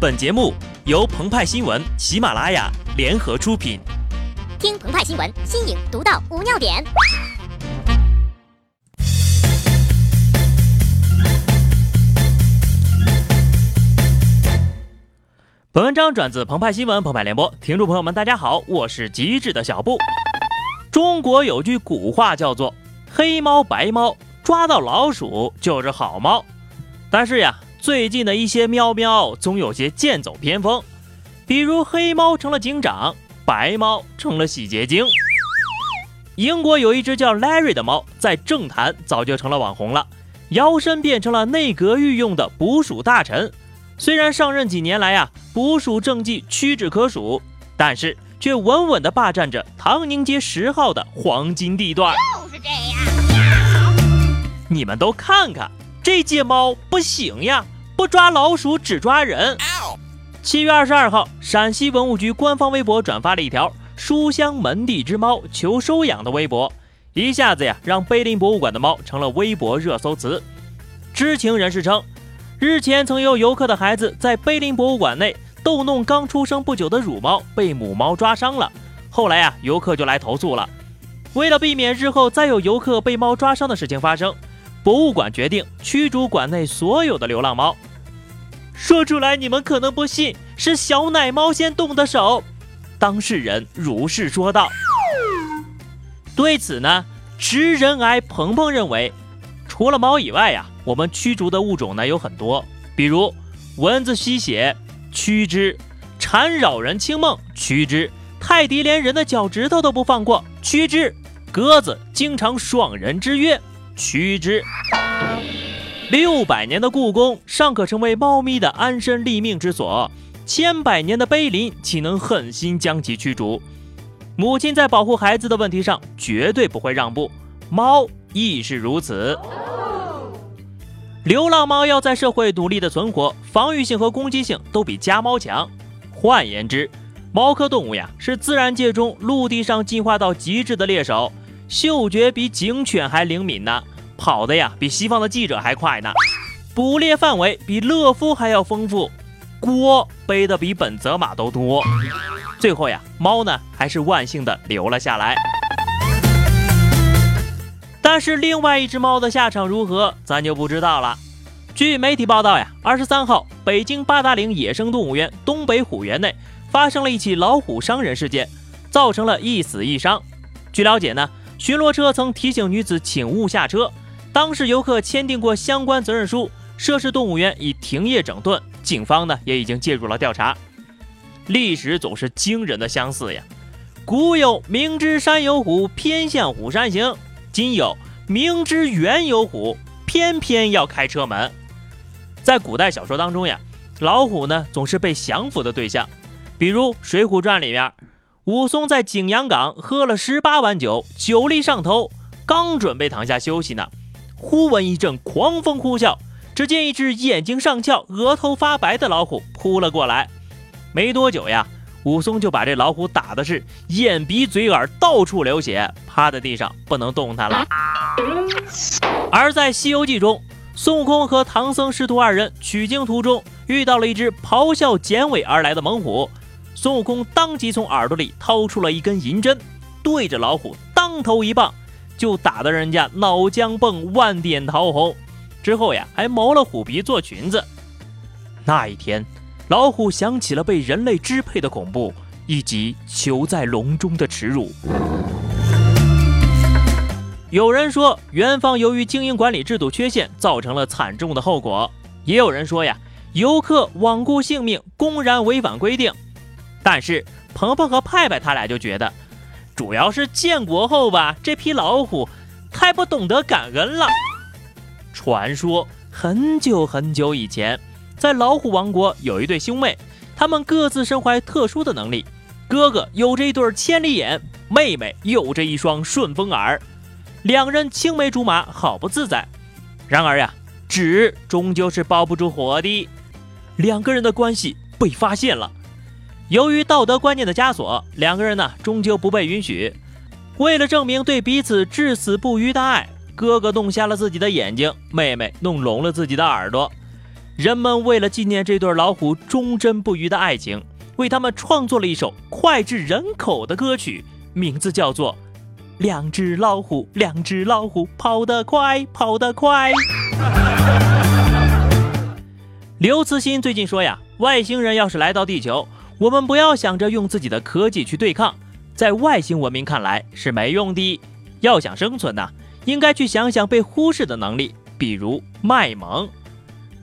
本节目由澎湃新闻、喜马拉雅联合出品。听澎湃新闻，新颖独到，无尿点。本文章转自澎湃新闻《澎湃联播，听众朋友们，大家好，我是机智的小布。中国有句古话叫做“黑猫白猫，抓到老鼠就是好猫”，但是呀。最近的一些喵喵总有些剑走偏锋，比如黑猫成了警长，白猫成了洗洁精。英国有一只叫 Larry 的猫，在政坛早就成了网红了，摇身变成了内阁御用的捕鼠大臣。虽然上任几年来呀，捕鼠政绩屈指可数，但是却稳稳地霸占着唐宁街十号的黄金地段。就是这样，你们都看看。这届猫不行呀，不抓老鼠只抓人。七月二十二号，陕西文物局官方微博转发了一条“书香门第之猫求收养”的微博，一下子呀，让碑林博物馆的猫成了微博热搜词。知情人士称，日前曾有游客的孩子在碑林博物馆内逗弄刚出生不久的乳猫，被母猫抓伤了。后来呀，游客就来投诉了。为了避免日后再有游客被猫抓伤的事情发生。博物馆决定驱逐馆内所有的流浪猫。说出来你们可能不信，是小奶猫先动的手。当事人如是说道。对此呢，直人癌鹏鹏认为，除了猫以外呀，我们驱逐的物种呢有很多，比如蚊子吸血驱之，缠扰人清梦驱之，泰迪连人的脚趾头都不放过驱之，鸽子经常爽人之约。驱之，六百年的故宫尚可成为猫咪的安身立命之所，千百年的碑林岂能狠心将其驱逐？母亲在保护孩子的问题上绝对不会让步，猫亦是如此。流浪猫要在社会努力的存活，防御性和攻击性都比家猫强。换言之，猫科动物呀，是自然界中陆地上进化到极致的猎手。嗅觉比警犬还灵敏呢，跑的呀比西方的记者还快呢，捕猎范围比乐夫还要丰富，锅背的比本泽马都多。最后呀，猫呢还是万幸的留了下来。但是另外一只猫的下场如何，咱就不知道了。据媒体报道呀，二十三号，北京八达岭野生动物园东北虎园内发生了一起老虎伤人事件，造成了一死一伤。据了解呢。巡逻车曾提醒女子请勿下车，当事游客签订过相关责任书，涉事动物园已停业整顿，警方呢也已经介入了调查。历史总是惊人的相似呀，古有明知山有虎，偏向虎山行；今有明知园有虎，偏偏要开车门。在古代小说当中呀，老虎呢总是被降服的对象，比如《水浒传》里面。武松在景阳冈喝了十八碗酒，酒力上头，刚准备躺下休息呢，忽闻一阵狂风呼啸，只见一只眼睛上翘、额头发白的老虎扑了过来。没多久呀，武松就把这老虎打的是眼鼻嘴耳到处流血，趴在地上不能动弹了。而在《西游记》中，孙悟空和唐僧师徒二人取经途中遇到了一只咆哮剪尾而来的猛虎。孙悟空当即从耳朵里掏出了一根银针，对着老虎当头一棒，就打得人家脑浆迸、万点桃红。之后呀，还谋了虎皮做裙子。那一天，老虎想起了被人类支配的恐怖，以及囚在笼中的耻辱。有人说，园方由于经营管理制度缺陷，造成了惨重的后果；也有人说呀，游客罔顾性命，公然违反规定。但是鹏鹏和派派他俩就觉得，主要是建国后吧，这批老虎太不懂得感恩了。传说很久很久以前，在老虎王国有一对兄妹，他们各自身怀特殊的能力。哥哥有着一对千里眼，妹妹有着一双顺风耳，两人青梅竹马，好不自在。然而呀，纸终究是包不住火的，两个人的关系被发现了。由于道德观念的枷锁，两个人呢终究不被允许。为了证明对彼此至死不渝的爱，哥哥弄瞎了自己的眼睛，妹妹弄聋了自己的耳朵。人们为了纪念这对老虎忠贞不渝的爱情，为他们创作了一首脍炙人口的歌曲，名字叫做《两只老虎，两只老虎，跑得快，跑得快》。刘慈欣最近说呀，外星人要是来到地球，我们不要想着用自己的科技去对抗，在外星文明看来是没用的。要想生存呢，应该去想想被忽视的能力，比如卖萌。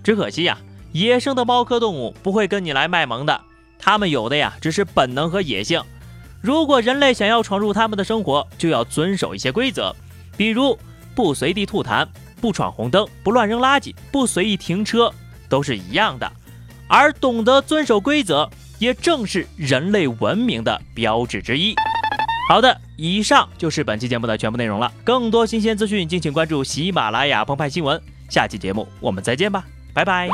只可惜呀，野生的猫科动物不会跟你来卖萌的，它们有的呀只是本能和野性。如果人类想要闯入它们的生活，就要遵守一些规则，比如不随地吐痰，不闯红灯，不乱扔垃圾，不随意停车。都是一样的，而懂得遵守规则，也正是人类文明的标志之一。好的，以上就是本期节目的全部内容了。更多新鲜资讯，敬请关注喜马拉雅澎湃新闻。下期节目我们再见吧，拜拜。